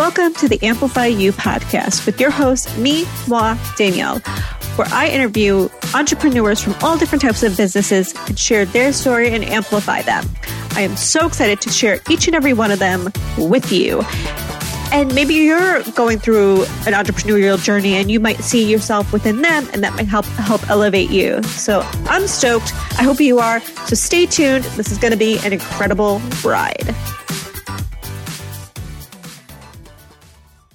Welcome to the Amplify You podcast with your host, me, moi, Danielle, where I interview entrepreneurs from all different types of businesses and share their story and amplify them. I am so excited to share each and every one of them with you. And maybe you're going through an entrepreneurial journey and you might see yourself within them and that might help help elevate you. So I'm stoked. I hope you are. So stay tuned. This is going to be an incredible ride.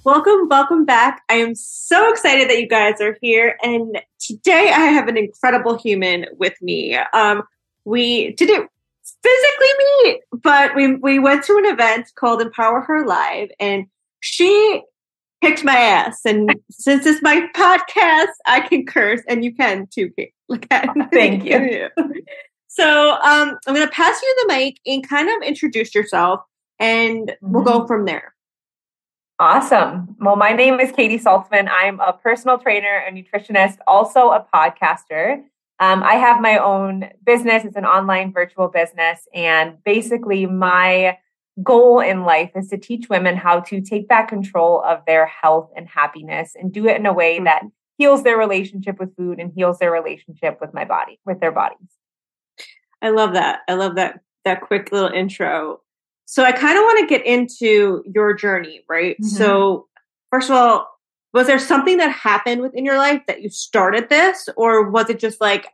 Welcome, welcome back. I am so excited that you guys are here. And today I have an incredible human with me. Um, we didn't physically meet, but we, we went to an event called Empower Her Live and she kicked my ass. And since it's my podcast, I can curse and you can too. Look at Thank you. so um, I'm going to pass you the mic and kind of introduce yourself and mm-hmm. we'll go mm-hmm. from there. Awesome. Well, my name is Katie Saltzman. I'm a personal trainer, a nutritionist, also a podcaster. Um, I have my own business. It's an online virtual business. And basically, my goal in life is to teach women how to take back control of their health and happiness and do it in a way that mm-hmm. heals their relationship with food and heals their relationship with my body, with their bodies. I love that. I love that that quick little intro. So I kind of want to get into your journey, right? Mm-hmm. So first of all, was there something that happened within your life that you started this or was it just like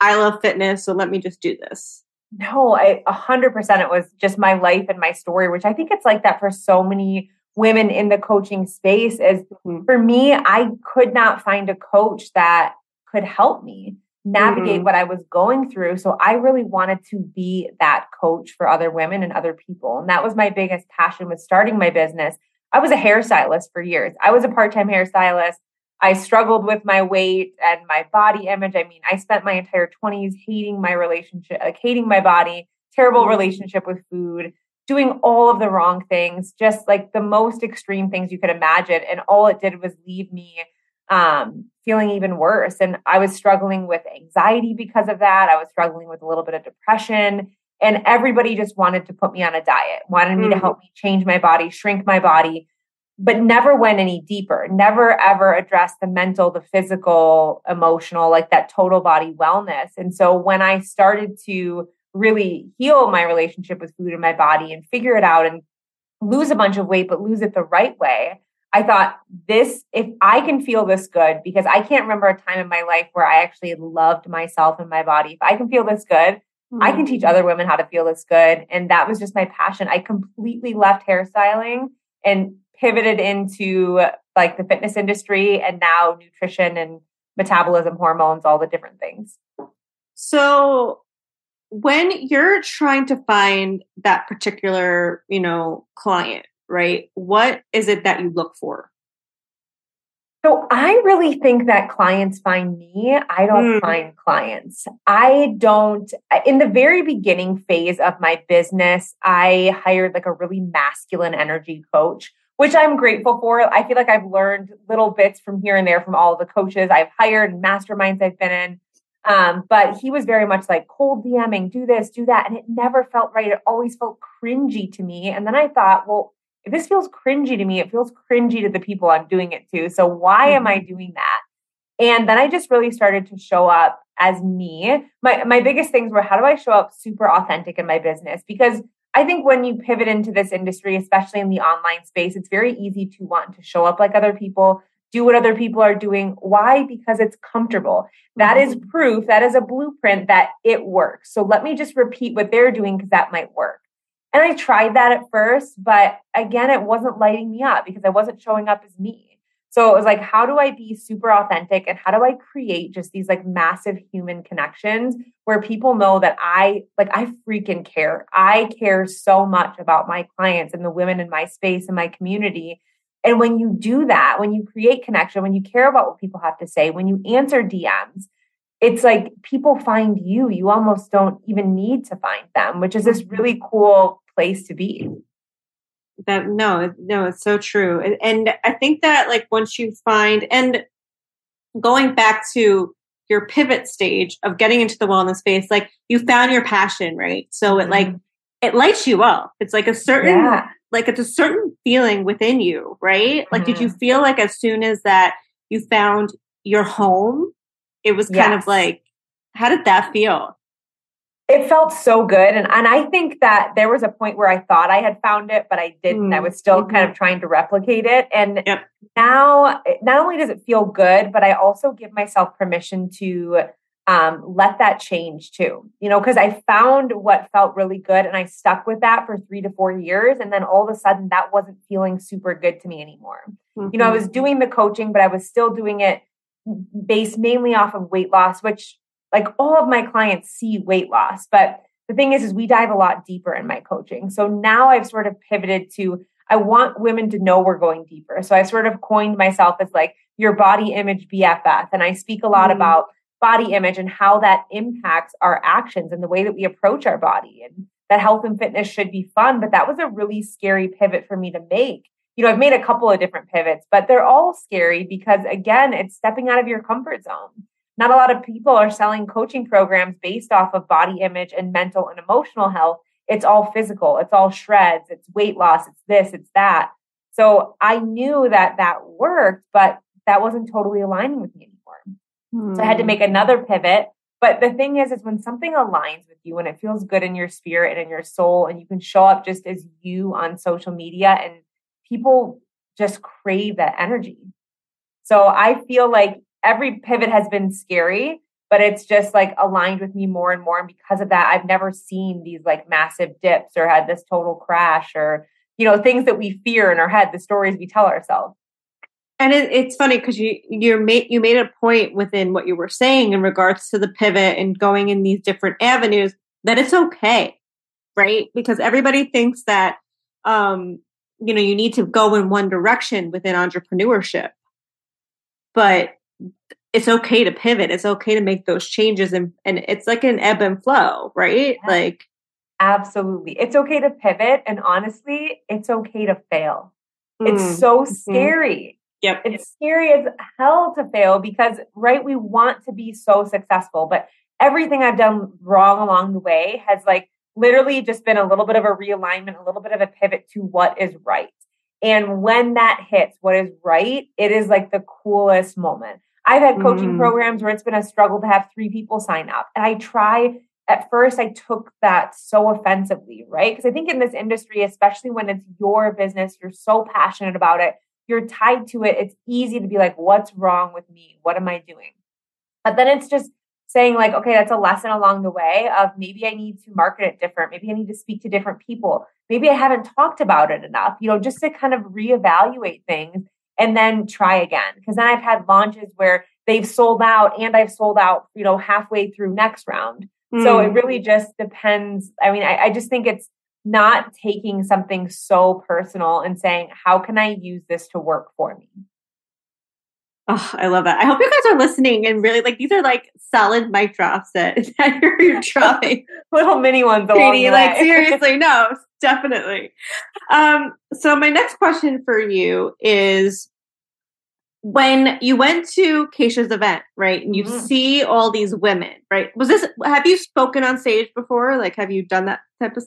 I love fitness, so let me just do this? No, I a hundred percent. It was just my life and my story, which I think it's like that for so many women in the coaching space. Is mm-hmm. for me, I could not find a coach that could help me navigate mm-hmm. what I was going through. So I really wanted to be that coach for other women and other people. And that was my biggest passion with starting my business. I was a hairstylist for years. I was a part-time hairstylist. I struggled with my weight and my body image. I mean, I spent my entire 20s hating my relationship, like hating my body, terrible mm-hmm. relationship with food, doing all of the wrong things, just like the most extreme things you could imagine. And all it did was leave me um, feeling even worse. And I was struggling with anxiety because of that. I was struggling with a little bit of depression. And everybody just wanted to put me on a diet, wanted me mm-hmm. to help me change my body, shrink my body but never went any deeper, never ever addressed the mental, the physical, emotional, like that total body wellness. And so when I started to really heal my relationship with food and my body and figure it out and lose a bunch of weight, but lose it the right way, I thought this, if I can feel this good, because I can't remember a time in my life where I actually loved myself and my body. If I can feel this good, mm-hmm. I can teach other women how to feel this good. And that was just my passion. I completely left hairstyling and pivoted into like the fitness industry and now nutrition and metabolism hormones all the different things so when you're trying to find that particular you know client right what is it that you look for so I really think that clients find me. I don't mm. find clients. I don't, in the very beginning phase of my business, I hired like a really masculine energy coach which I'm grateful for. I feel like I've learned little bits from here and there from all of the coaches I've hired and masterminds I've been in. Um, but he was very much like cold DMing, do this, do that. And it never felt right. It always felt cringy to me. And then I thought, well, this feels cringy to me, it feels cringy to the people I'm doing it to. So why mm-hmm. am I mm-hmm. doing that? And then I just really started to show up as me. My my biggest things were how do I show up super authentic in my business? Because I think when you pivot into this industry, especially in the online space, it's very easy to want to show up like other people, do what other people are doing. Why? Because it's comfortable. That is mm-hmm. proof, that is a blueprint that it works. So let me just repeat what they're doing because that might work. And I tried that at first, but again, it wasn't lighting me up because I wasn't showing up as me. So it was like, how do I be super authentic and how do I create just these like massive human connections where people know that I like, I freaking care. I care so much about my clients and the women in my space and my community. And when you do that, when you create connection, when you care about what people have to say, when you answer DMs, it's like people find you. You almost don't even need to find them, which is this really cool place to be that no no it's so true and, and i think that like once you find and going back to your pivot stage of getting into the wellness space like you found your passion right so it like mm-hmm. it lights you up it's like a certain yeah. like it's a certain feeling within you, right? Like, did you Mhm. feel like as soon as that you found your home, it was kind of like, how did that feel? It felt so good. And, and I think that there was a point where I thought I had found it, but I didn't. I Mm, was still kind of trying to replicate it. And Yep. now, not only does it feel good, but I also give myself permission to um, let that change too. You know, because I found what felt really good and I stuck with that for three to four years. And then all of a sudden, that wasn't feeling super good to me anymore. You know, I Mm-hmm. was doing the coaching, but I was still doing it based mainly off of weight loss, which like all of my clients see weight loss. But the thing is, is we dive a lot deeper in my coaching. So now I've sort of pivoted to I want women to know we're going deeper. So I sort of coined myself as like your body image BFF. And I speak a lot Mm. about body image and how that impacts our actions and the way that we approach our body and that health and fitness should be fun. But that was a really scary pivot for me to make you know, I've made a couple of different pivots, but they're all scary because again, it's stepping out of your comfort zone. Not a lot of people are selling coaching programs based off of body image and mental and emotional health. It's all physical, it's all shreds, it's weight loss, it's this, it's that. So I knew that that worked, but that wasn't totally aligning with me anymore. So I had to Mm. make another pivot. But the thing is, is when something aligns with you and it feels good in your spirit and in your soul, and you can show up just as you on social media and people just crave that energy. So I feel like every pivot has been scary, but it's just like aligned with me more and more. And because of that, I've never seen these like massive dips or had this total crash or, you know, things that we fear in our head, the stories we tell ourselves. And it, it's funny because you you made you made a point within what you were saying in regards to the pivot and going in these different avenues that it's okay, right? Because everybody thinks that um, you know you need to go in one direction within entrepreneurship, but it's okay to pivot. It's okay to make those changes, and and it's like an ebb and flow, right? Yeah. Like Absolutely. It's okay to pivot. And honestly, it's okay to fail. mm, It's so scary. yep, It's scary as hell to fail because, right, we want to be so successful, but everything I've done wrong along the way has like literally just been a little bit of a realignment, a little bit of a pivot to what is right. And when that hits what is right, it is like the coolest moment. I've had coaching Mm. programs where it's been a struggle to have three people sign up. And I try, at first, I took that so offensively, right? Because I think in this industry, especially when it's your business, you're so passionate about it, you're tied to it. It's easy to be like, what's wrong with me? What am I doing? But then it's just saying, like, okay, that's a lesson along the way of maybe I need to market it different. Maybe I need to speak to different people. Maybe I haven't talked about it enough, you know, just to kind of reevaluate things and then try again. Because then I've had launches where they've sold out and I've sold out, you know, halfway through next round. So Mm. it really just depends. I mean, I, I just think it's not taking something so personal and saying, how can I use this to work for me? Oh, I love that. I hope you guys are listening and really like these are like solid mic drops that, that you're, you're dropping. Little mini ones along Katie, like seriously, no, definitely. Um, so my next question for you is when you went to Keisha's event, right? And you Mhm. see all these women, right? Was this have you spoken on stage before? Like have you done that type of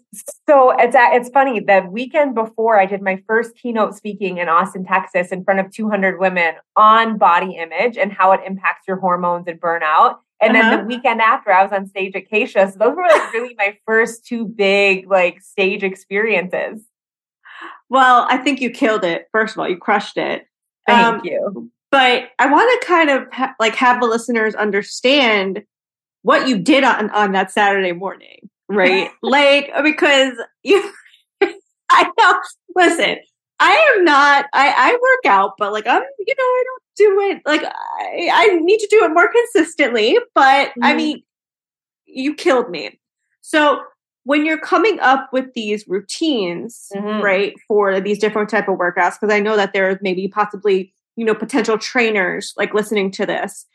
So it's it's funny. The weekend before, I did my first keynote speaking in Austin, Texas, in front of 200 women on body image and how it impacts your hormones and burnout. And then Uh-huh. the weekend after, I was on stage at Keisha. So those were like really my first two big like stage experiences. Well, I think you killed it. First of all, you crushed it. Thank Um, you. but I want to kind of ha- like have the listeners understand what you did on on that Saturday morning, right? like because you, I know. Listen, I am not. I I work out, but like I'm, you know, I don't do it. Like I I need to do it more consistently. But I Mhm. mean, you killed me. So when you're coming up with these routines, Mhm. right, for these different type of workouts, because I know that there's maybe possibly you know potential trainers like listening to this.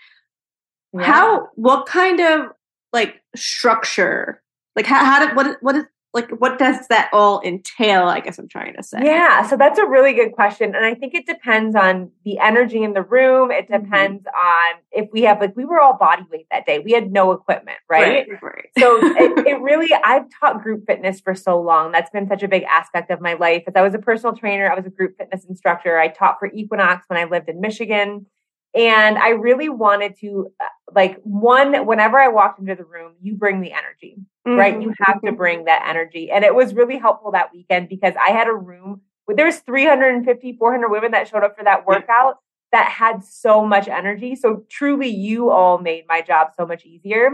Yeah. How? What kind of like structure? Like how? How did what? What is? Like what does that all entail i guess i'm trying to say? Yeah so that's a really good question and i think it depends on the energy in the room. It mm-hmm. depends mm-hmm. on if we have like we were all body weight that day. We had no equipment right, right, right. so it, it, really i've taught group fitness for so long. That's been such a big aspect of my life. As i was a personal trainer i was a group fitness instructor. I taught for equinox when i lived in michigan and I really wanted to, uh, like, one, whenever I walked into the room, you bring the energy, mm-hmm. right? You have to mm-hmm. bring that energy. And it was really helpful that weekend because I had a room with, there's 350, 400 women that showed up for that workout that had so much energy. So truly, you all made my job so much easier.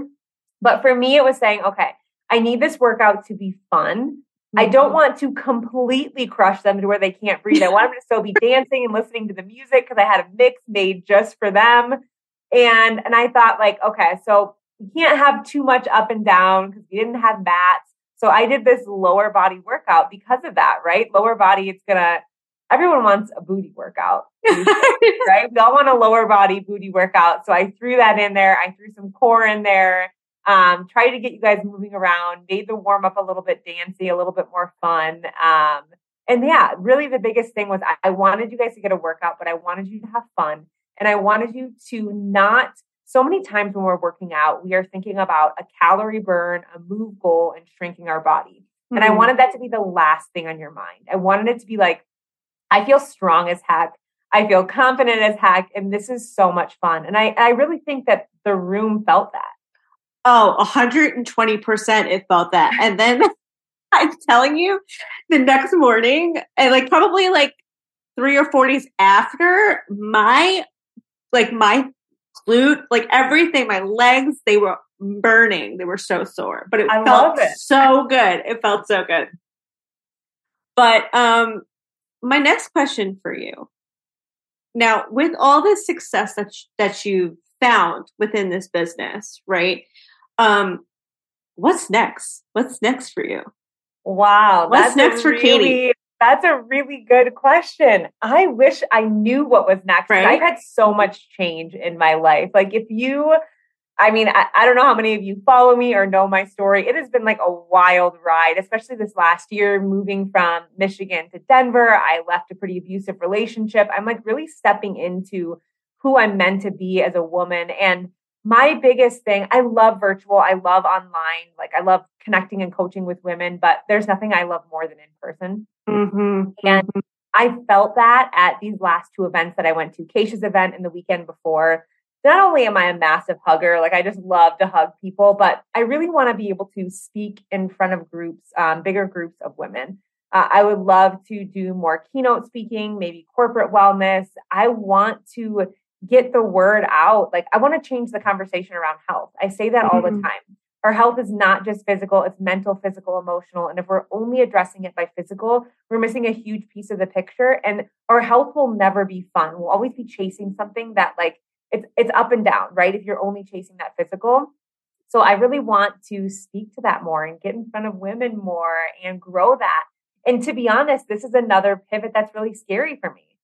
But for me, it was saying, okay, I need this workout to be fun. I don't mm-hmm. want to completely crush them to where they can't breathe. I want them to still be dancing and listening to the music because I had a mix made just for them. And and I thought like, okay, so you can't have too much up and down because we didn't have mats. So I did this lower body workout because of that, right? Lower body, it's gonna everyone wants a booty workout, right? We all want a lower body booty workout. So I threw that in there. I threw some core in there um, try to get you guys moving around, made the warm up a little bit dancey, a little bit more fun. Um, and yeah, really the biggest thing was I, I wanted you guys to get a workout, but I wanted you to have fun. And I wanted you to not, so many times when we're working out, we are thinking about a calorie burn, a move goal, and shrinking our body. Mm-hmm. And I mm-hmm. wanted that to be the last thing on your mind. I wanted it to be like, I feel strong as heck. I feel confident as heck. And this is so much fun. And I, I really think that the room felt that. Oh, 120% it felt that. And then I'm telling you, the next morning, and like probably like three or four days after, my like my glute, like everything, my legs, they were burning. They were so sore. But it I felt it. so good. It felt so good. But um my next question for you. Now, with all the success that that you've found within this business, right? Um, what's next? What's next for you? Wow. What's next for really, Katie? That's a really good question. I wish I knew what was next. Right? I've had so much change in my life. Like if you I mean, I, I, don't know how many of you follow me or know my story. It has been like a wild ride, especially this last year, moving from Michigan to Denver. I left a pretty abusive relationship. I'm like really stepping into who I'm meant to be as a woman. And my biggest thing, I love virtual, I love online, like I love connecting and coaching with women, but there's nothing I love more than in person. Mm-hmm. And mm-hmm. I felt that at these last two events that I went to, Keisha's event and the weekend before. Not only am I a massive hugger, like I just love to hug people, but I really want to be able to speak in front of groups, um, bigger groups of women. Uh, I would love to do more keynote speaking, maybe corporate wellness. I want to get the word out. Like, I want to change the conversation around health. I say that mm-hmm. all the mm-hmm. time. Our health is not just physical, it's mental, physical, emotional. And if we're only addressing it by physical, we're missing a huge piece of the picture. And our health will never be fun. We'll always be chasing something that, like, it's, it's up and down, right? If you're only chasing that physical. So I really want to speak to that more and get in front of women more and grow that. And to be honest, this is another pivot that's really scary for me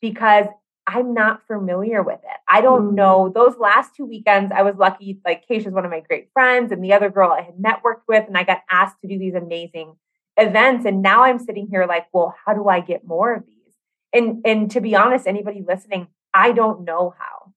because I'm not familiar with it. I don't mm. know. Those last two weekends, I was lucky. Like Keisha's one of my great friends, and the other girl I had networked with, and I got asked to do these amazing events. And now I'm sitting here like, well, how do I get more of these? And and to be honest, anybody listening, I don't know how.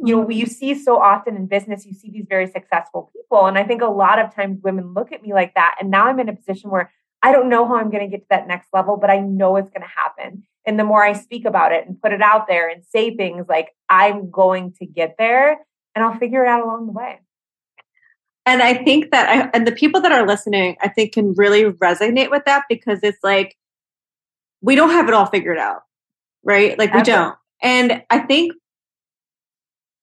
You know, you mm-hmm. see so often in business, you see these very successful people. And I think a lot of times women look at me like that. And now I'm in a position where I don't know how I'm going to get to that next level, but I know it's going to happen. And the more I speak about it and put it out there and say things like, I'm going to get there and I'll figure it out along the way. And I think that, I, and the people that are listening, I think can really resonate with that because it's like, we don't have it all figured out, right? Like we don't. And I think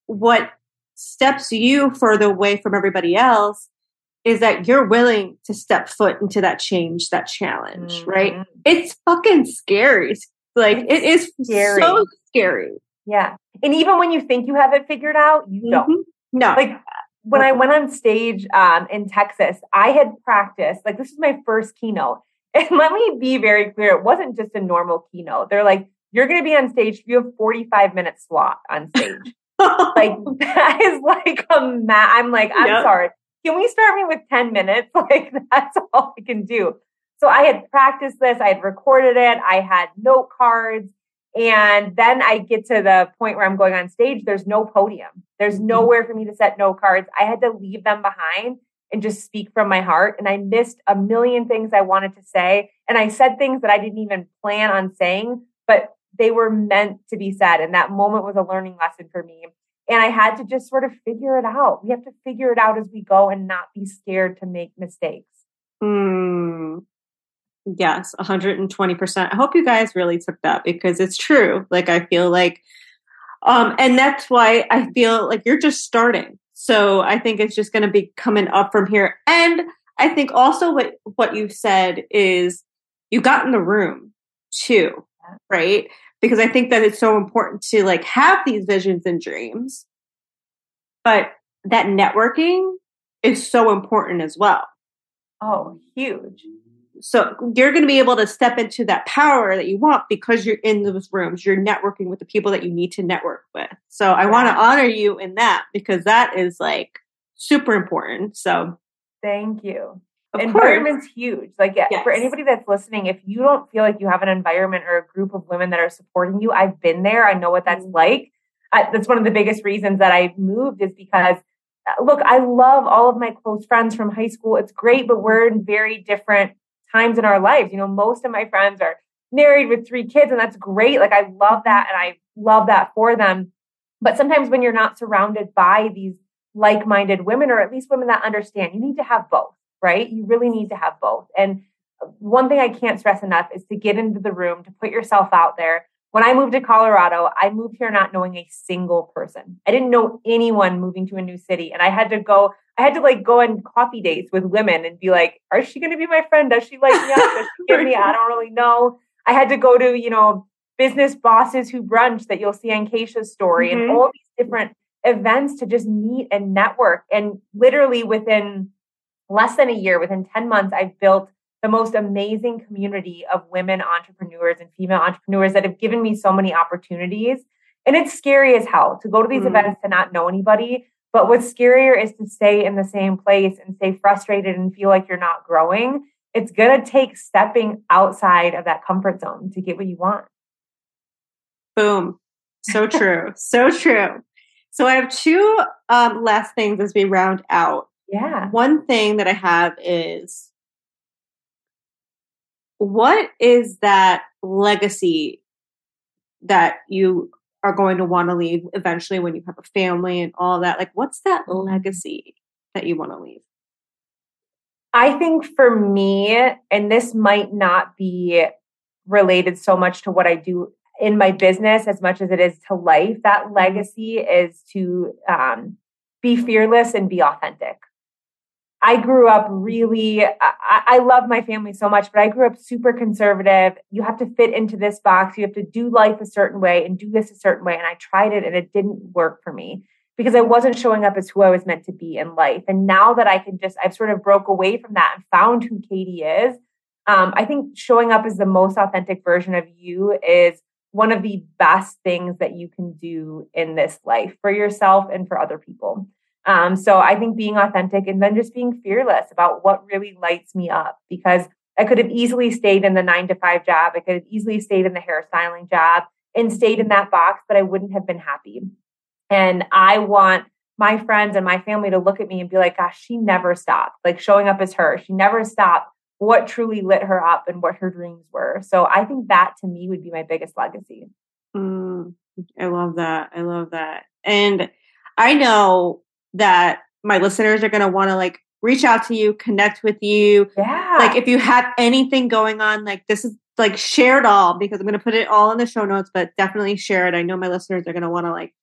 what steps you further away from everybody else is that you're willing to step foot into that change, that challenge, mm-hmm. right? It's fucking scary. Like it's it is scary. so scary. Yeah. And even when you think you have it figured out, you mm-hmm. don't. No. Like when I went on stage um, in Texas, I had practiced, like this is my first keynote. And let me be very clear, it wasn't just a normal keynote. They're like, you're going to be on stage. You have 45 minute slot on stage. like that is like a ma- I'm like, I'm yep. sorry can we start me with 10 minutes? Like that's all I can do. So I had practiced this, I had recorded it, I had note cards. And then I get to the point where I'm going on stage. There's no podium. There's mm-hmm. nowhere for me to set note cards. I had to leave them behind and just speak from my heart. And I missed a million things I wanted to say. And I said things that I didn't even plan on saying, but they were meant to be said. And that moment was a learning lesson for me. And I had to just sort of figure it out. We have to figure it out as we go and not be scared to make mistakes. Mm, yes, 120%. I hope you guys really took that because it's true. Like, I feel like, um, and that's why I feel like you're just starting. So I think it's just going to be coming up from here. And I think also what, what you said is you got in the room too, right? because I think that it's so important to like have these visions and dreams. But that networking is so important as well. Oh, huge. So you're going to be able to step into that power that you want because you're in those rooms. You're networking with the people that you need to network with. So I want to honor you in that because that is like super important. So thank you. Of environment's course. huge. Like yes. for anybody that's listening, if you don't feel like you have an environment or a group of women that are supporting you, I've been there. I know what that's mm-hmm. like. I, that's one of the biggest reasons that I moved is because uh, look, I love all of my close friends from high school. It's great, but we're in very different times in our lives. You know, most of my friends are married with three kids and that's great. Like I love that mm-hmm. and I love that for them. But sometimes when you're not surrounded by these like-minded women or at least women that understand, you need to have both right? You really need to have both. And uh, one thing I can't stress enough is to get into the room, to put yourself out there. When I moved to Colorado, I moved here not knowing a single person. I didn't know anyone moving to a new city. And I had to go, I had to like go on coffee dates with women and be like, are she going to be my friend? Does she like me? Does she give me? I don't really know. I had to go to, you know, business bosses who brunch that you'll see on Keisha's story mm-hmm. and all these different events to just meet and network. And literally within less than a year, within 10 months, I've built the most amazing community of women entrepreneurs and female entrepreneurs that have given me so many opportunities. And it's scary as hell to go to these mm. events to not know anybody. But what's scarier is to stay in the same place and stay frustrated and feel like you're not growing. It's going to take stepping outside of that comfort zone to get what you want. Boom. So true. so true. So I have two um, last things as we round out. Yeah. One thing that I have is what is that legacy that you are going to want to leave eventually when you have a family and all that? Like, what's that mm-hmm. legacy that you want to leave? I think for me, and this might not be related so much to what I do in my business as much as it is to life, that mm-hmm. legacy is to um, be fearless and be authentic. I grew up really, I, I, love my family so much, but I grew up super conservative. You have to fit into this box. You have to do life a certain way and do this a certain way. And I tried it and it didn't work for me because I wasn't showing up as who I was meant to be in life. And now that I can just, I've sort of broke away from that and found who Katie is. Um, I think showing up as the most authentic version of you is one of the best things that you can do in this life for yourself and for other people. Um, so I think being authentic and then just being fearless about what really lights me up because I could have easily stayed in the nine to five job. I could have easily stayed in the hairstyling job and stayed in that box, but I wouldn't have been happy. And I want my friends and my family to look at me and be like, gosh, she never stopped, like showing up as her. She never stopped what truly lit her up and what her dreams were. So I think that to me would be my biggest legacy. Mm, I love that. I love that. And I know that my listeners are going to want to like reach out to you, connect with you. Yeah. Like if you have anything going on, like this is like share it all because I'm going to put it all in the show notes, but definitely share it. I know my listeners are going to want to like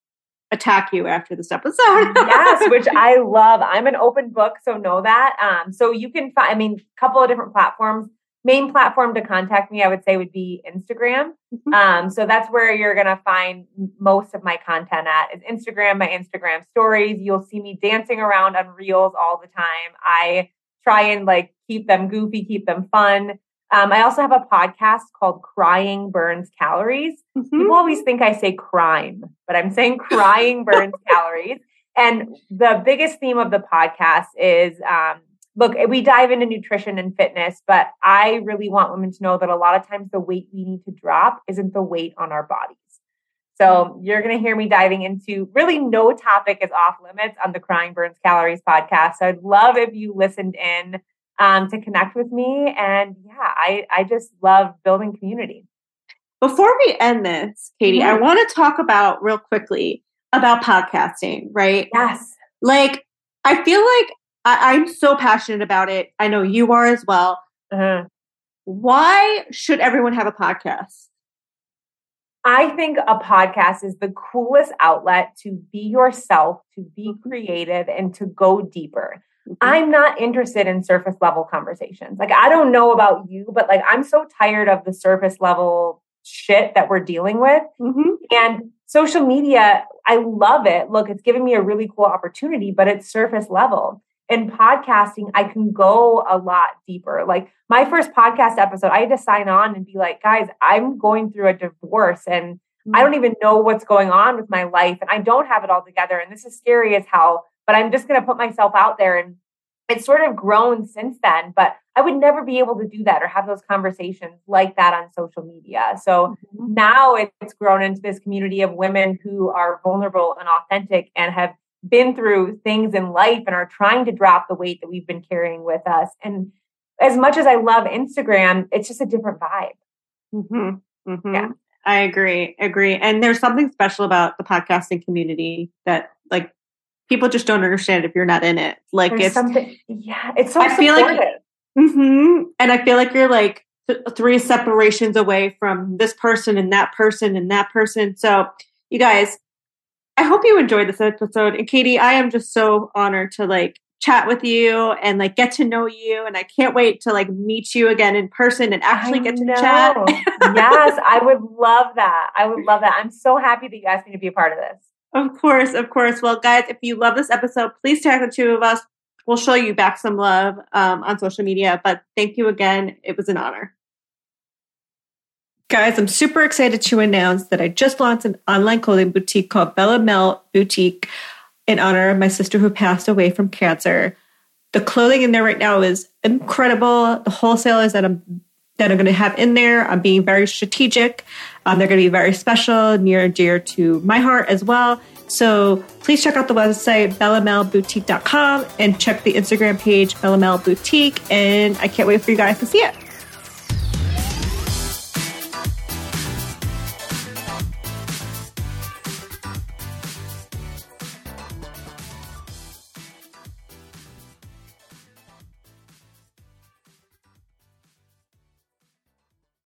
attack you after this episode. yes, which I love. I'm an open book, so know that. Um, so you can find, I mean, a couple of different platforms main platform to contact me, I would say, would be Instagram. Mm-hmm. Um, so that's where you're going to find most of my content at is Instagram, my Instagram stories. You'll see me dancing around on reels all the time. I try and like keep them goofy, keep them fun. Um, I also have a podcast called Crying Burns Calories. Mm-hmm. People always think I say crime, but I'm saying crying burns calories. And the biggest theme of the podcast is um, look, we dive into nutrition and fitness, but I really want women to know that a lot of times the weight we need to drop isn't the weight on our bodies. So you're going to hear me diving into really no topic is off limits on the Crying Burns Calories podcast. So I'd love if you listened in um, to connect with me. And yeah, I, I just love building community. Before we end this, Katie, mm-hmm. I want to talk about real quickly about podcasting, right? Yes. Like, I feel like I, am so passionate about it. I know you are as well. Uh-huh. Why should everyone have a podcast? I think a podcast is the coolest outlet to be yourself, to be mm-hmm. creative, and to go deeper. Mm-hmm. I'm not interested in surface level conversations. Like, I don't know about you, but like, I'm so tired of the surface level shit that we're dealing with. Mm-hmm. And social media, I love it. Look, it's given me a really cool opportunity, but it's surface level in podcasting, I can go a lot deeper. Like my first podcast episode, I had to sign on and be like, guys, I'm going through a divorce and. I don't even know what's going on with my life and I don't have it all together. And this is scary as hell, but I'm just going to put myself out there. And it's sort of grown since then, but I would never be able to do that or have those conversations like that on social media. So mm-hmm. now it's grown into this community of women who are vulnerable and authentic and have been through things in life and are trying to drop the weight that we've been carrying with us. And as much as I love Instagram, it's just a different vibe. Mm-hmm. Mm-hmm. Yeah. I agree. Agree. And there's something special about the podcasting community that like people just don't understand if you're not in it. Like there's it's something, yeah, it's so I supportive. feel like, mm-hmm. and I feel like you're like th- three separations away from this person and that person and that person. So you guys, I hope you enjoyed this episode. And Katie, I am just so honored to like chat with you and like get to know you. And I can't wait to like meet you again in person and actually I get to know. chat. yes, I would love that. I would love that. I'm so happy that you asked me to be a part of this. Of course, of course. Well, guys, if you love this episode, please tag the two of us. We'll show you back some love um, on social media. But thank you again. It was an honor. Guys, I'm super excited to announce that I just launched an online clothing boutique called Bella Mel Boutique in honor of my sister who passed away from cancer. The clothing in there right now is incredible. The wholesalers that I'm that I'm going to have in there, I'm being very strategic. Um, they're going to be very special, near and dear to my heart as well. So please check out the website, bellamelboutique.com and check the Instagram page, Bella Mel Boutique. And I can't wait for you guys to see it.